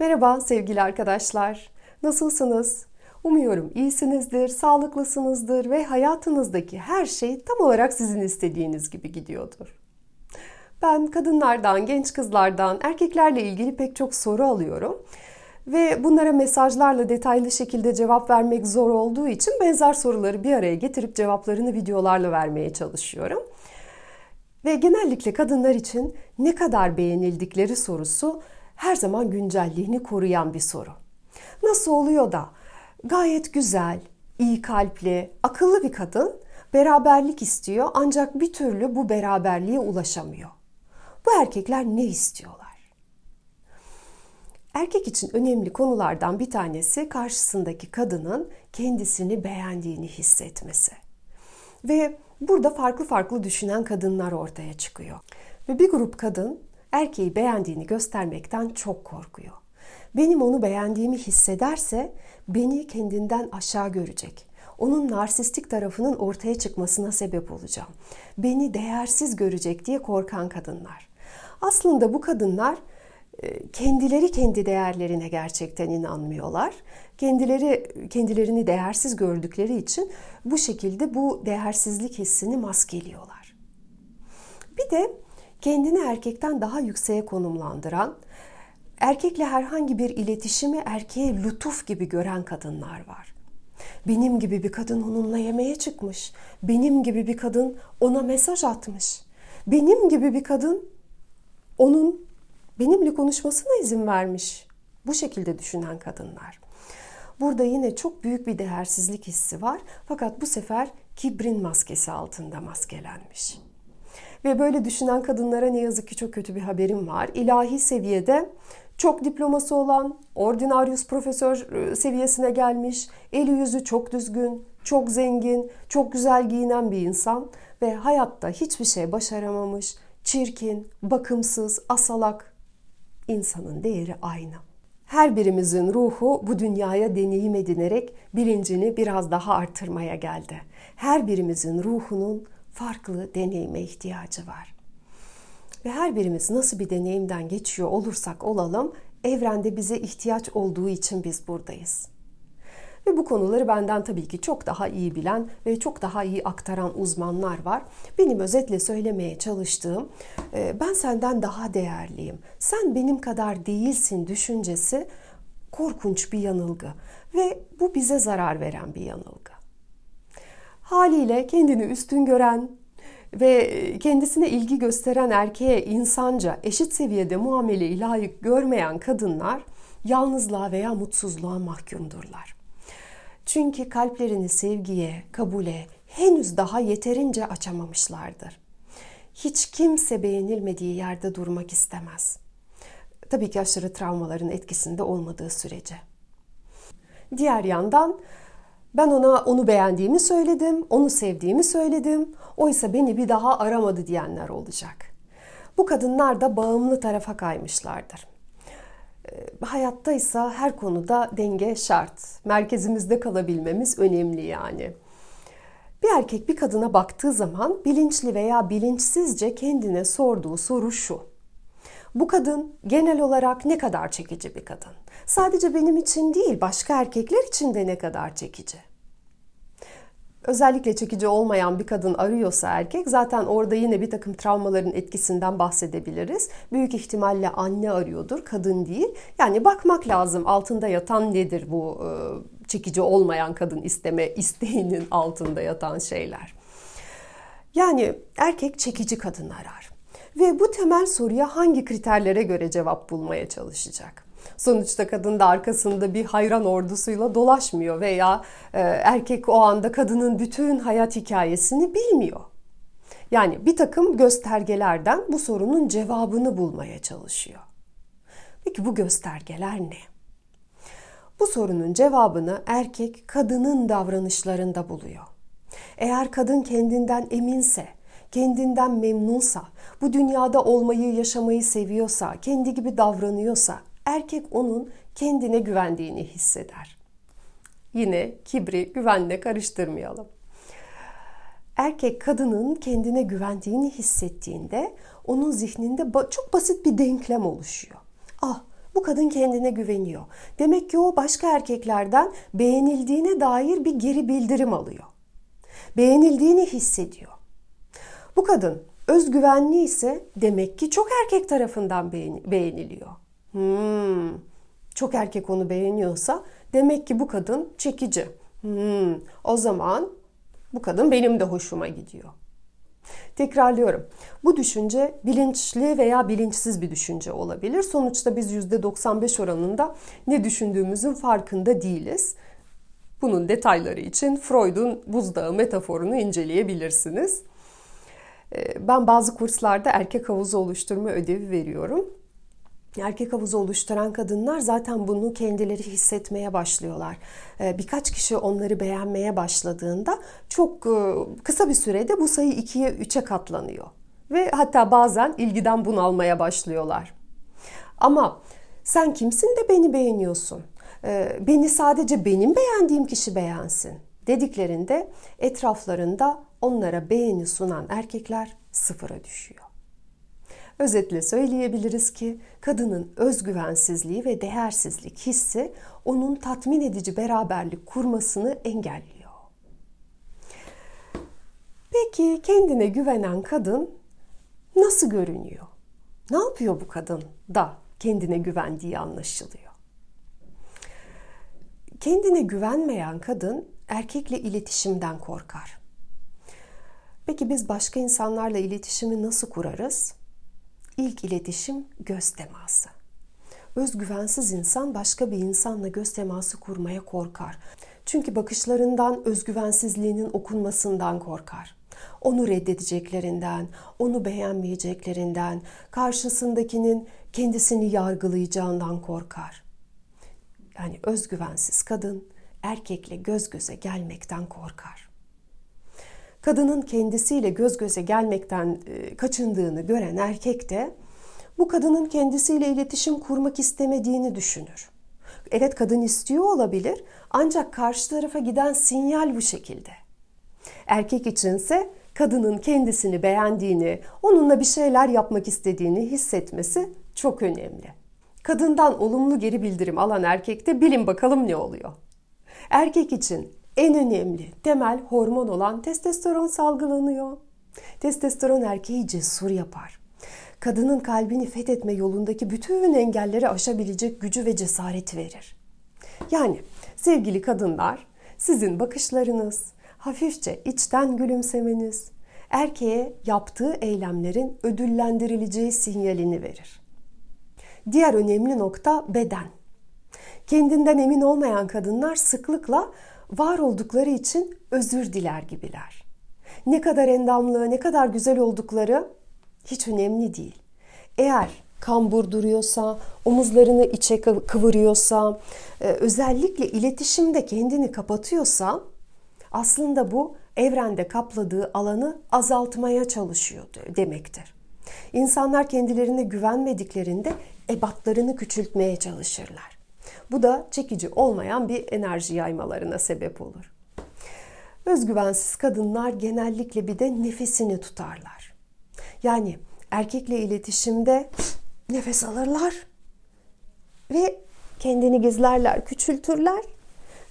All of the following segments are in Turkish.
Merhaba sevgili arkadaşlar. Nasılsınız? Umuyorum iyisinizdir, sağlıklısınızdır ve hayatınızdaki her şey tam olarak sizin istediğiniz gibi gidiyordur. Ben kadınlardan, genç kızlardan, erkeklerle ilgili pek çok soru alıyorum. Ve bunlara mesajlarla detaylı şekilde cevap vermek zor olduğu için benzer soruları bir araya getirip cevaplarını videolarla vermeye çalışıyorum. Ve genellikle kadınlar için ne kadar beğenildikleri sorusu her zaman güncelliğini koruyan bir soru. Nasıl oluyor da gayet güzel, iyi kalpli, akıllı bir kadın beraberlik istiyor ancak bir türlü bu beraberliğe ulaşamıyor. Bu erkekler ne istiyorlar? Erkek için önemli konulardan bir tanesi karşısındaki kadının kendisini beğendiğini hissetmesi. Ve burada farklı farklı düşünen kadınlar ortaya çıkıyor. Ve bir grup kadın erkeği beğendiğini göstermekten çok korkuyor. Benim onu beğendiğimi hissederse beni kendinden aşağı görecek. Onun narsistik tarafının ortaya çıkmasına sebep olacağım. Beni değersiz görecek diye korkan kadınlar. Aslında bu kadınlar e, kendileri kendi değerlerine gerçekten inanmıyorlar. Kendileri kendilerini değersiz gördükleri için bu şekilde bu değersizlik hissini maskeliyorlar. Bir de kendini erkekten daha yükseğe konumlandıran, erkekle herhangi bir iletişimi erkeğe lütuf gibi gören kadınlar var. Benim gibi bir kadın onunla yemeğe çıkmış. Benim gibi bir kadın ona mesaj atmış. Benim gibi bir kadın onun benimle konuşmasına izin vermiş. Bu şekilde düşünen kadınlar. Burada yine çok büyük bir değersizlik hissi var. Fakat bu sefer kibrin maskesi altında maskelenmiş. Ve böyle düşünen kadınlara ne yazık ki çok kötü bir haberim var. İlahi seviyede çok diploması olan, ordinarius profesör e, seviyesine gelmiş, eli yüzü çok düzgün, çok zengin, çok güzel giyinen bir insan ve hayatta hiçbir şey başaramamış, çirkin, bakımsız, asalak insanın değeri aynı. Her birimizin ruhu bu dünyaya deneyim edinerek bilincini biraz daha artırmaya geldi. Her birimizin ruhunun farklı deneyime ihtiyacı var. Ve her birimiz nasıl bir deneyimden geçiyor olursak olalım, evrende bize ihtiyaç olduğu için biz buradayız. Ve bu konuları benden tabii ki çok daha iyi bilen ve çok daha iyi aktaran uzmanlar var. Benim özetle söylemeye çalıştığım e, ben senden daha değerliyim. Sen benim kadar değilsin düşüncesi korkunç bir yanılgı ve bu bize zarar veren bir yanılgı. Haliyle kendini üstün gören ve kendisine ilgi gösteren erkeğe insanca eşit seviyede muameleyi layık görmeyen kadınlar yalnızlığa veya mutsuzluğa mahkumdurlar. Çünkü kalplerini sevgiye, kabule henüz daha yeterince açamamışlardır. Hiç kimse beğenilmediği yerde durmak istemez. Tabii ki aşırı travmaların etkisinde olmadığı sürece. Diğer yandan ben ona onu beğendiğimi söyledim, onu sevdiğimi söyledim. Oysa beni bir daha aramadı diyenler olacak. Bu kadınlar da bağımlı tarafa kaymışlardır. Ee, hayatta ise her konuda denge şart. Merkezimizde kalabilmemiz önemli yani. Bir erkek bir kadına baktığı zaman bilinçli veya bilinçsizce kendine sorduğu soru şu. Bu kadın genel olarak ne kadar çekici bir kadın? Sadece benim için değil, başka erkekler için de ne kadar çekici? özellikle çekici olmayan bir kadın arıyorsa erkek zaten orada yine bir takım travmaların etkisinden bahsedebiliriz. Büyük ihtimalle anne arıyordur, kadın değil. Yani bakmak lazım altında yatan nedir bu e, çekici olmayan kadın isteme isteğinin altında yatan şeyler. Yani erkek çekici kadın arar. Ve bu temel soruya hangi kriterlere göre cevap bulmaya çalışacak? Sonuçta kadın da arkasında bir hayran ordusuyla dolaşmıyor veya e, erkek o anda kadının bütün hayat hikayesini bilmiyor. Yani bir takım göstergelerden bu sorunun cevabını bulmaya çalışıyor. Peki bu göstergeler ne? Bu sorunun cevabını erkek kadının davranışlarında buluyor. Eğer kadın kendinden eminse, kendinden memnunsa, bu dünyada olmayı, yaşamayı seviyorsa, kendi gibi davranıyorsa, erkek onun kendine güvendiğini hisseder. Yine kibri güvenle karıştırmayalım. Erkek kadının kendine güvendiğini hissettiğinde onun zihninde çok basit bir denklem oluşuyor. Ah bu kadın kendine güveniyor. Demek ki o başka erkeklerden beğenildiğine dair bir geri bildirim alıyor. Beğenildiğini hissediyor. Bu kadın özgüvenli ise demek ki çok erkek tarafından beğeniliyor. Hmm, çok erkek onu beğeniyorsa demek ki bu kadın çekici. Hmm, o zaman bu kadın benim de hoşuma gidiyor. Tekrarlıyorum. Bu düşünce bilinçli veya bilinçsiz bir düşünce olabilir. Sonuçta biz %95 oranında ne düşündüğümüzün farkında değiliz. Bunun detayları için Freud'un buzdağı metaforunu inceleyebilirsiniz. Ee, ben bazı kurslarda erkek havuzu oluşturma ödevi veriyorum erkek havuzu oluşturan kadınlar zaten bunu kendileri hissetmeye başlıyorlar. Ee, birkaç kişi onları beğenmeye başladığında çok e, kısa bir sürede bu sayı 2'ye 3'e katlanıyor. Ve hatta bazen ilgiden bunalmaya başlıyorlar. Ama sen kimsin de beni beğeniyorsun? Ee, beni sadece benim beğendiğim kişi beğensin dediklerinde etraflarında onlara beğeni sunan erkekler sıfıra düşüyor. Özetle söyleyebiliriz ki kadının özgüvensizliği ve değersizlik hissi onun tatmin edici beraberlik kurmasını engelliyor. Peki kendine güvenen kadın nasıl görünüyor? Ne yapıyor bu kadın da kendine güvendiği anlaşılıyor? Kendine güvenmeyen kadın erkekle iletişimden korkar. Peki biz başka insanlarla iletişimi nasıl kurarız? İlk iletişim göz teması. Özgüvensiz insan başka bir insanla göz teması kurmaya korkar. Çünkü bakışlarından özgüvensizliğinin okunmasından korkar. Onu reddedeceklerinden, onu beğenmeyeceklerinden, karşısındakinin kendisini yargılayacağından korkar. Yani özgüvensiz kadın erkekle göz göze gelmekten korkar kadının kendisiyle göz göze gelmekten e, kaçındığını gören erkek de bu kadının kendisiyle iletişim kurmak istemediğini düşünür. Evet kadın istiyor olabilir ancak karşı tarafa giden sinyal bu şekilde. Erkek içinse kadının kendisini beğendiğini, onunla bir şeyler yapmak istediğini hissetmesi çok önemli. Kadından olumlu geri bildirim alan erkekte bilin bakalım ne oluyor. Erkek için en önemli temel hormon olan testosteron salgılanıyor. Testosteron erkeği cesur yapar. Kadının kalbini fethetme yolundaki bütün engelleri aşabilecek gücü ve cesareti verir. Yani sevgili kadınlar, sizin bakışlarınız, hafifçe içten gülümsemeniz, erkeğe yaptığı eylemlerin ödüllendirileceği sinyalini verir. Diğer önemli nokta beden. Kendinden emin olmayan kadınlar sıklıkla var oldukları için özür diler gibiler. Ne kadar endamlı, ne kadar güzel oldukları hiç önemli değil. Eğer kambur duruyorsa, omuzlarını içe kıvırıyorsa, e, özellikle iletişimde kendini kapatıyorsa aslında bu evrende kapladığı alanı azaltmaya çalışıyor demektir. İnsanlar kendilerine güvenmediklerinde ebatlarını küçültmeye çalışırlar. Bu da çekici olmayan bir enerji yaymalarına sebep olur. Özgüvensiz kadınlar genellikle bir de nefesini tutarlar. Yani erkekle iletişimde nefes alırlar ve kendini gizlerler, küçültürler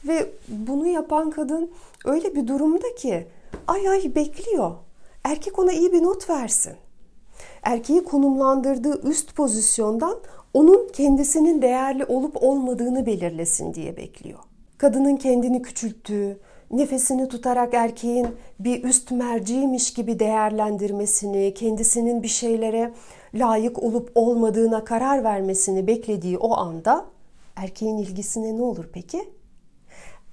ve bunu yapan kadın öyle bir durumda ki ay ay bekliyor. Erkek ona iyi bir not versin. Erkeği konumlandırdığı üst pozisyondan onun kendisinin değerli olup olmadığını belirlesin diye bekliyor. Kadının kendini küçülttüğü, nefesini tutarak erkeğin bir üst merciymiş gibi değerlendirmesini, kendisinin bir şeylere layık olup olmadığına karar vermesini beklediği o anda erkeğin ilgisine ne olur peki?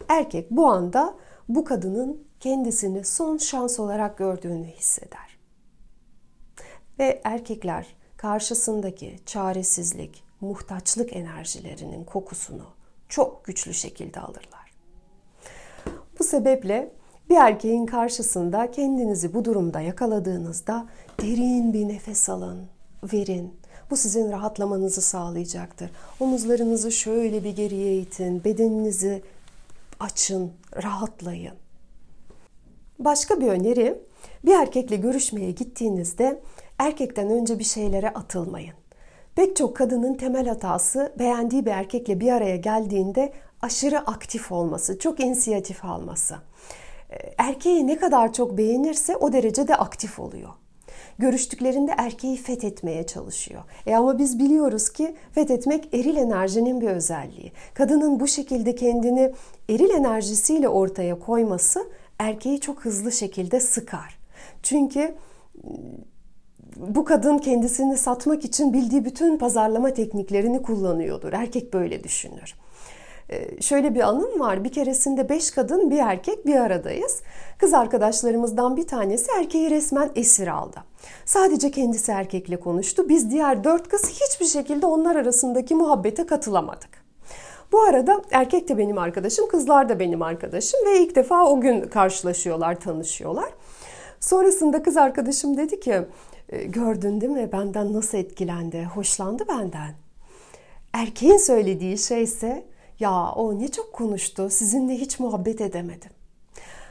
Erkek bu anda bu kadının kendisini son şans olarak gördüğünü hisseder. Ve erkekler karşısındaki çaresizlik, muhtaçlık enerjilerinin kokusunu çok güçlü şekilde alırlar. Bu sebeple bir erkeğin karşısında kendinizi bu durumda yakaladığınızda derin bir nefes alın, verin. Bu sizin rahatlamanızı sağlayacaktır. Omuzlarınızı şöyle bir geriye itin, bedeninizi açın, rahatlayın. Başka bir öneri, bir erkekle görüşmeye gittiğinizde erkekten önce bir şeylere atılmayın. Pek çok kadının temel hatası beğendiği bir erkekle bir araya geldiğinde aşırı aktif olması, çok inisiyatif alması. Ee, erkeği ne kadar çok beğenirse o derecede aktif oluyor. Görüştüklerinde erkeği fethetmeye çalışıyor. E ama biz biliyoruz ki fethetmek eril enerjinin bir özelliği. Kadının bu şekilde kendini eril enerjisiyle ortaya koyması erkeği çok hızlı şekilde sıkar. Çünkü bu kadın kendisini satmak için bildiği bütün pazarlama tekniklerini kullanıyordur. Erkek böyle düşünür. Ee, şöyle bir anım var. Bir keresinde beş kadın bir erkek bir aradayız. Kız arkadaşlarımızdan bir tanesi erkeği resmen esir aldı. Sadece kendisi erkekle konuştu. Biz diğer dört kız hiçbir şekilde onlar arasındaki muhabbete katılamadık. Bu arada erkek de benim arkadaşım, kızlar da benim arkadaşım ve ilk defa o gün karşılaşıyorlar, tanışıyorlar. Sonrasında kız arkadaşım dedi ki, gördün değil mi benden nasıl etkilendi, hoşlandı benden. Erkeğin söylediği şey ise ya o ne çok konuştu, sizinle hiç muhabbet edemedim.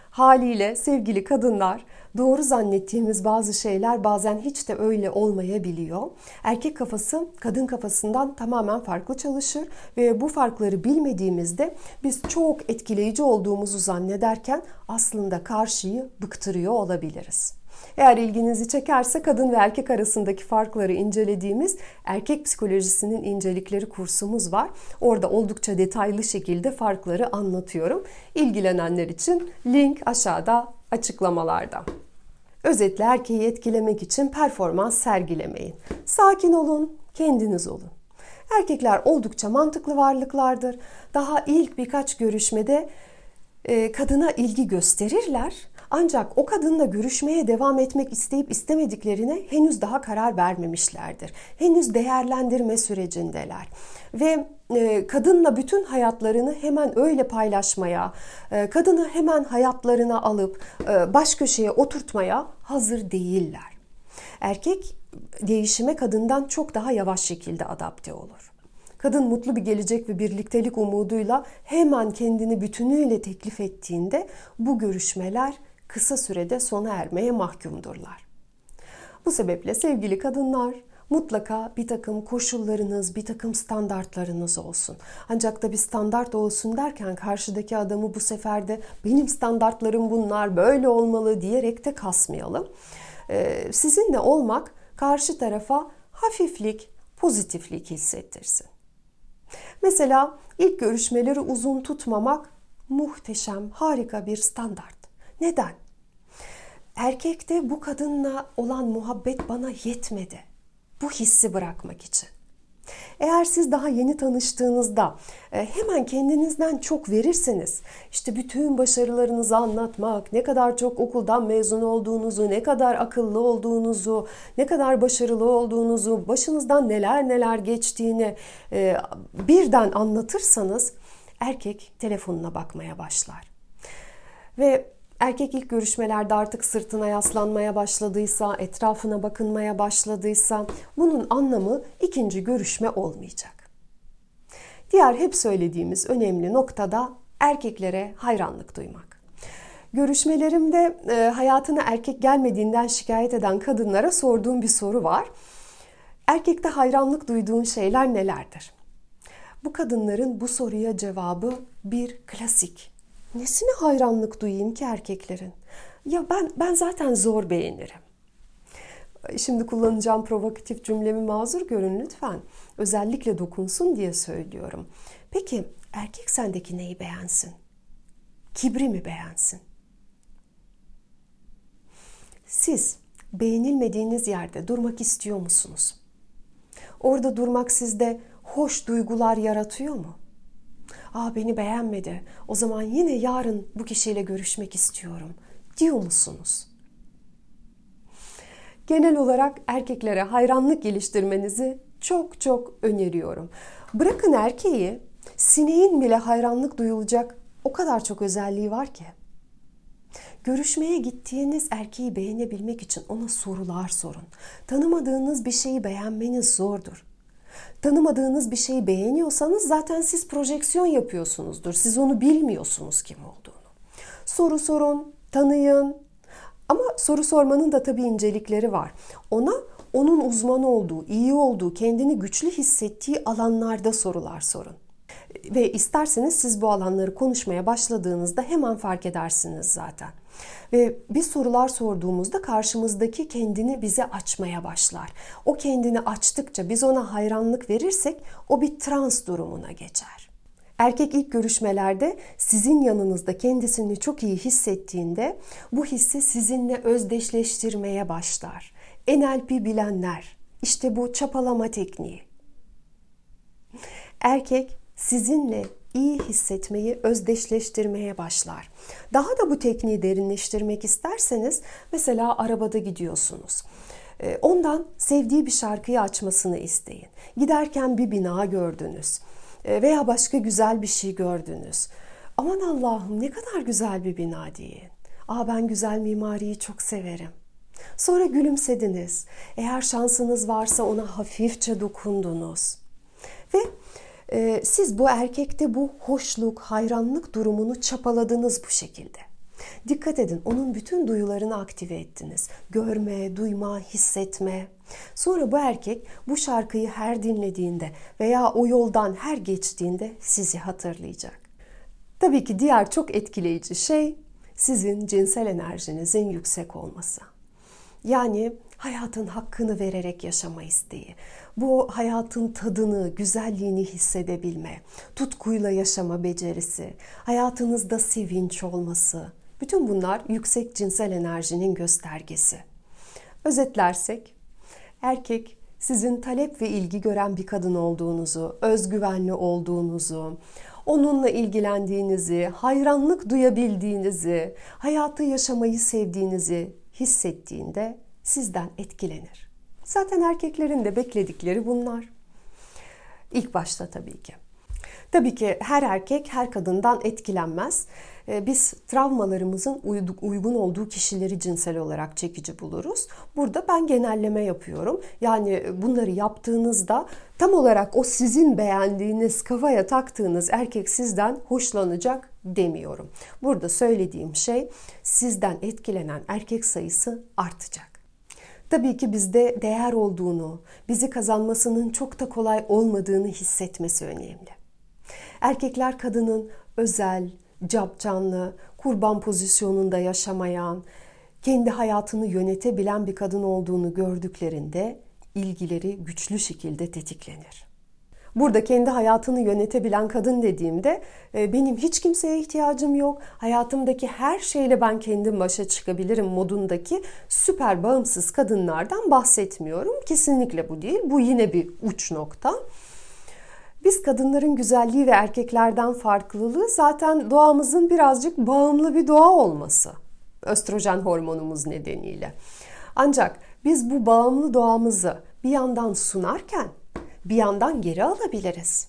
Haliyle sevgili kadınlar doğru zannettiğimiz bazı şeyler bazen hiç de öyle olmayabiliyor. Erkek kafası kadın kafasından tamamen farklı çalışır ve bu farkları bilmediğimizde biz çok etkileyici olduğumuzu zannederken aslında karşıyı bıktırıyor olabiliriz. Eğer ilginizi çekerse kadın ve erkek arasındaki farkları incelediğimiz erkek psikolojisinin incelikleri kursumuz var. Orada oldukça detaylı şekilde farkları anlatıyorum. İlgilenenler için link aşağıda açıklamalarda. Özetle erkeği etkilemek için performans sergilemeyin. Sakin olun, kendiniz olun. Erkekler oldukça mantıklı varlıklardır. Daha ilk birkaç görüşmede e, kadına ilgi gösterirler ancak o kadınla görüşmeye devam etmek isteyip istemediklerine henüz daha karar vermemişlerdir. Henüz değerlendirme sürecindeler. Ve e, kadınla bütün hayatlarını hemen öyle paylaşmaya, e, kadını hemen hayatlarına alıp e, baş köşeye oturtmaya hazır değiller. Erkek değişime kadından çok daha yavaş şekilde adapte olur. Kadın mutlu bir gelecek ve birliktelik umuduyla hemen kendini bütünüyle teklif ettiğinde bu görüşmeler kısa sürede sona ermeye mahkumdurlar. Bu sebeple sevgili kadınlar mutlaka bir takım koşullarınız, bir takım standartlarınız olsun. Ancak da bir standart olsun derken karşıdaki adamı bu sefer de benim standartlarım bunlar böyle olmalı diyerek de kasmayalım. Ee, sizinle olmak karşı tarafa hafiflik, pozitiflik hissettirsin. Mesela ilk görüşmeleri uzun tutmamak muhteşem, harika bir standart. Neden? Erkekte bu kadınla olan muhabbet bana yetmedi. Bu hissi bırakmak için. Eğer siz daha yeni tanıştığınızda e, hemen kendinizden çok verirseniz, işte bütün başarılarınızı anlatmak, ne kadar çok okuldan mezun olduğunuzu, ne kadar akıllı olduğunuzu, ne kadar başarılı olduğunuzu, başınızdan neler neler geçtiğini e, birden anlatırsanız erkek telefonuna bakmaya başlar. Ve Erkek ilk görüşmelerde artık sırtına yaslanmaya başladıysa, etrafına bakınmaya başladıysa bunun anlamı ikinci görüşme olmayacak. Diğer hep söylediğimiz önemli noktada erkeklere hayranlık duymak. Görüşmelerimde e, hayatına erkek gelmediğinden şikayet eden kadınlara sorduğum bir soru var. Erkekte hayranlık duyduğun şeyler nelerdir? Bu kadınların bu soruya cevabı bir klasik Nesine hayranlık duyayım ki erkeklerin? Ya ben ben zaten zor beğenirim. Şimdi kullanacağım provokatif cümlemi mazur görün lütfen. Özellikle dokunsun diye söylüyorum. Peki erkek sendeki neyi beğensin? Kibri mi beğensin? Siz beğenilmediğiniz yerde durmak istiyor musunuz? Orada durmak sizde hoş duygular yaratıyor mu? Aa beni beğenmedi. O zaman yine yarın bu kişiyle görüşmek istiyorum diyor musunuz? Genel olarak erkeklere hayranlık geliştirmenizi çok çok öneriyorum. Bırakın erkeği, sineğin bile hayranlık duyulacak o kadar çok özelliği var ki. Görüşmeye gittiğiniz erkeği beğenebilmek için ona sorular sorun. Tanımadığınız bir şeyi beğenmeniz zordur. Tanımadığınız bir şeyi beğeniyorsanız zaten siz projeksiyon yapıyorsunuzdur. Siz onu bilmiyorsunuz kim olduğunu. Soru sorun, tanıyın. Ama soru sormanın da tabii incelikleri var. Ona onun uzman olduğu, iyi olduğu, kendini güçlü hissettiği alanlarda sorular sorun. Ve isterseniz siz bu alanları konuşmaya başladığınızda hemen fark edersiniz zaten. Ve bir sorular sorduğumuzda karşımızdaki kendini bize açmaya başlar. O kendini açtıkça biz ona hayranlık verirsek o bir trans durumuna geçer. Erkek ilk görüşmelerde sizin yanınızda kendisini çok iyi hissettiğinde bu hissi sizinle özdeşleştirmeye başlar. NLP bilenler işte bu çapalama tekniği. Erkek sizinle iyi hissetmeyi özdeşleştirmeye başlar. Daha da bu tekniği derinleştirmek isterseniz mesela arabada gidiyorsunuz. Ee, ondan sevdiği bir şarkıyı açmasını isteyin. Giderken bir bina gördünüz e, veya başka güzel bir şey gördünüz. Aman Allah'ım ne kadar güzel bir bina deyin. Aa ben güzel mimariyi çok severim. Sonra gülümsediniz. Eğer şansınız varsa ona hafifçe dokundunuz. Ve e, siz bu erkekte bu hoşluk, hayranlık durumunu çapaladınız bu şekilde. Dikkat edin onun bütün duyularını aktive ettiniz. Görme, duyma, hissetme. Sonra bu erkek bu şarkıyı her dinlediğinde veya o yoldan her geçtiğinde sizi hatırlayacak. Tabii ki diğer çok etkileyici şey sizin cinsel enerjinizin yüksek olması. Yani hayatın hakkını vererek yaşama isteği, bu hayatın tadını, güzelliğini hissedebilme, tutkuyla yaşama becerisi, hayatınızda sevinç olması, bütün bunlar yüksek cinsel enerjinin göstergesi. Özetlersek, erkek sizin talep ve ilgi gören bir kadın olduğunuzu, özgüvenli olduğunuzu, onunla ilgilendiğinizi, hayranlık duyabildiğinizi, hayatı yaşamayı sevdiğinizi hissettiğinde sizden etkilenir. Zaten erkeklerin de bekledikleri bunlar. İlk başta tabii ki. Tabii ki her erkek her kadından etkilenmez. Ee, biz travmalarımızın uygun olduğu kişileri cinsel olarak çekici buluruz. Burada ben genelleme yapıyorum. Yani bunları yaptığınızda tam olarak o sizin beğendiğiniz, kafaya taktığınız erkek sizden hoşlanacak demiyorum. Burada söylediğim şey sizden etkilenen erkek sayısı artacak. Tabii ki bizde değer olduğunu, bizi kazanmasının çok da kolay olmadığını hissetmesi önemli. Erkekler kadının özel, capcanlı, kurban pozisyonunda yaşamayan, kendi hayatını yönetebilen bir kadın olduğunu gördüklerinde ilgileri güçlü şekilde tetiklenir. Burada kendi hayatını yönetebilen kadın dediğimde e, benim hiç kimseye ihtiyacım yok. Hayatımdaki her şeyle ben kendim başa çıkabilirim modundaki süper bağımsız kadınlardan bahsetmiyorum. Kesinlikle bu değil. Bu yine bir uç nokta. Biz kadınların güzelliği ve erkeklerden farklılığı zaten doğamızın birazcık bağımlı bir doğa olması. Östrojen hormonumuz nedeniyle. Ancak biz bu bağımlı doğamızı bir yandan sunarken bir yandan geri alabiliriz.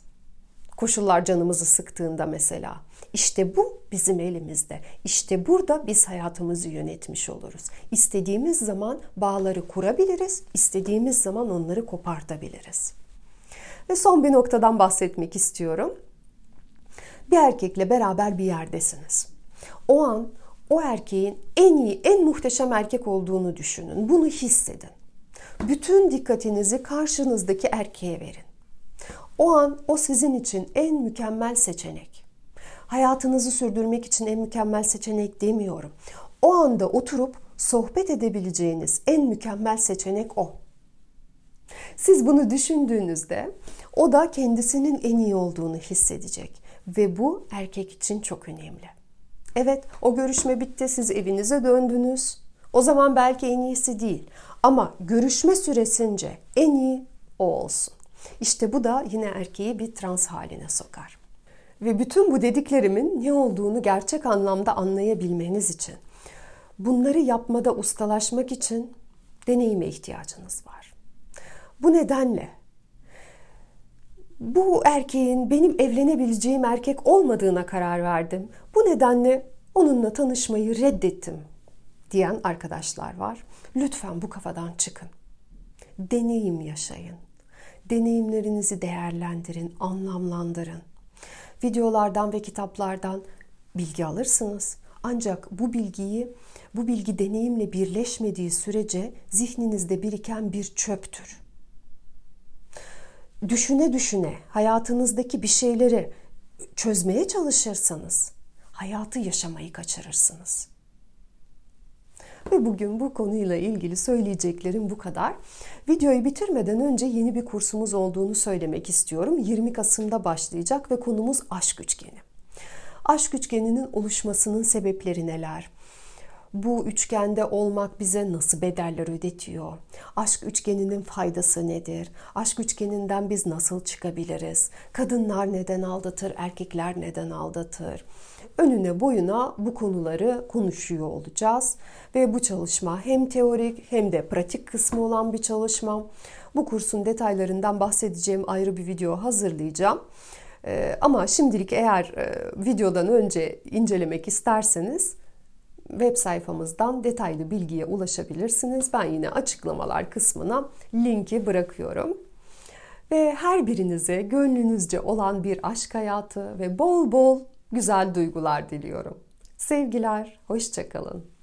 Koşullar canımızı sıktığında mesela. İşte bu bizim elimizde. İşte burada biz hayatımızı yönetmiş oluruz. İstediğimiz zaman bağları kurabiliriz, istediğimiz zaman onları kopartabiliriz. Ve son bir noktadan bahsetmek istiyorum. Bir erkekle beraber bir yerdesiniz. O an o erkeğin en iyi, en muhteşem erkek olduğunu düşünün. Bunu hissedin. Bütün dikkatinizi karşınızdaki erkeğe verin. O an o sizin için en mükemmel seçenek. Hayatınızı sürdürmek için en mükemmel seçenek demiyorum. O anda oturup sohbet edebileceğiniz en mükemmel seçenek o. Siz bunu düşündüğünüzde o da kendisinin en iyi olduğunu hissedecek ve bu erkek için çok önemli. Evet, o görüşme bitti, siz evinize döndünüz. O zaman belki en iyisi değil ama görüşme süresince en iyi o olsun. İşte bu da yine erkeği bir trans haline sokar. Ve bütün bu dediklerimin ne olduğunu gerçek anlamda anlayabilmeniz için, bunları yapmada ustalaşmak için deneyime ihtiyacınız var. Bu nedenle bu erkeğin benim evlenebileceğim erkek olmadığına karar verdim. Bu nedenle onunla tanışmayı reddettim diyen arkadaşlar var. Lütfen bu kafadan çıkın. Deneyim yaşayın. Deneyimlerinizi değerlendirin, anlamlandırın. Videolardan ve kitaplardan bilgi alırsınız. Ancak bu bilgiyi, bu bilgi deneyimle birleşmediği sürece zihninizde biriken bir çöptür. Düşüne düşüne hayatınızdaki bir şeyleri çözmeye çalışırsanız hayatı yaşamayı kaçırırsınız. Ve bugün bu konuyla ilgili söyleyeceklerim bu kadar. Videoyu bitirmeden önce yeni bir kursumuz olduğunu söylemek istiyorum. 20 Kasım'da başlayacak ve konumuz aşk üçgeni. Aşk üçgeninin oluşmasının sebepleri neler? Bu üçgende olmak bize nasıl bedeller ödetiyor? Aşk üçgeninin faydası nedir? Aşk üçgeninden biz nasıl çıkabiliriz? Kadınlar neden aldatır, erkekler neden aldatır? Önüne boyuna bu konuları konuşuyor olacağız ve bu çalışma hem teorik hem de pratik kısmı olan bir çalışma. Bu kursun detaylarından bahsedeceğim ayrı bir video hazırlayacağım. Ee, ama şimdilik eğer e, videodan önce incelemek isterseniz web sayfamızdan detaylı bilgiye ulaşabilirsiniz. Ben yine açıklamalar kısmına linki bırakıyorum. Ve her birinize gönlünüzce olan bir aşk hayatı ve bol bol güzel duygular diliyorum. Sevgiler, hoşçakalın.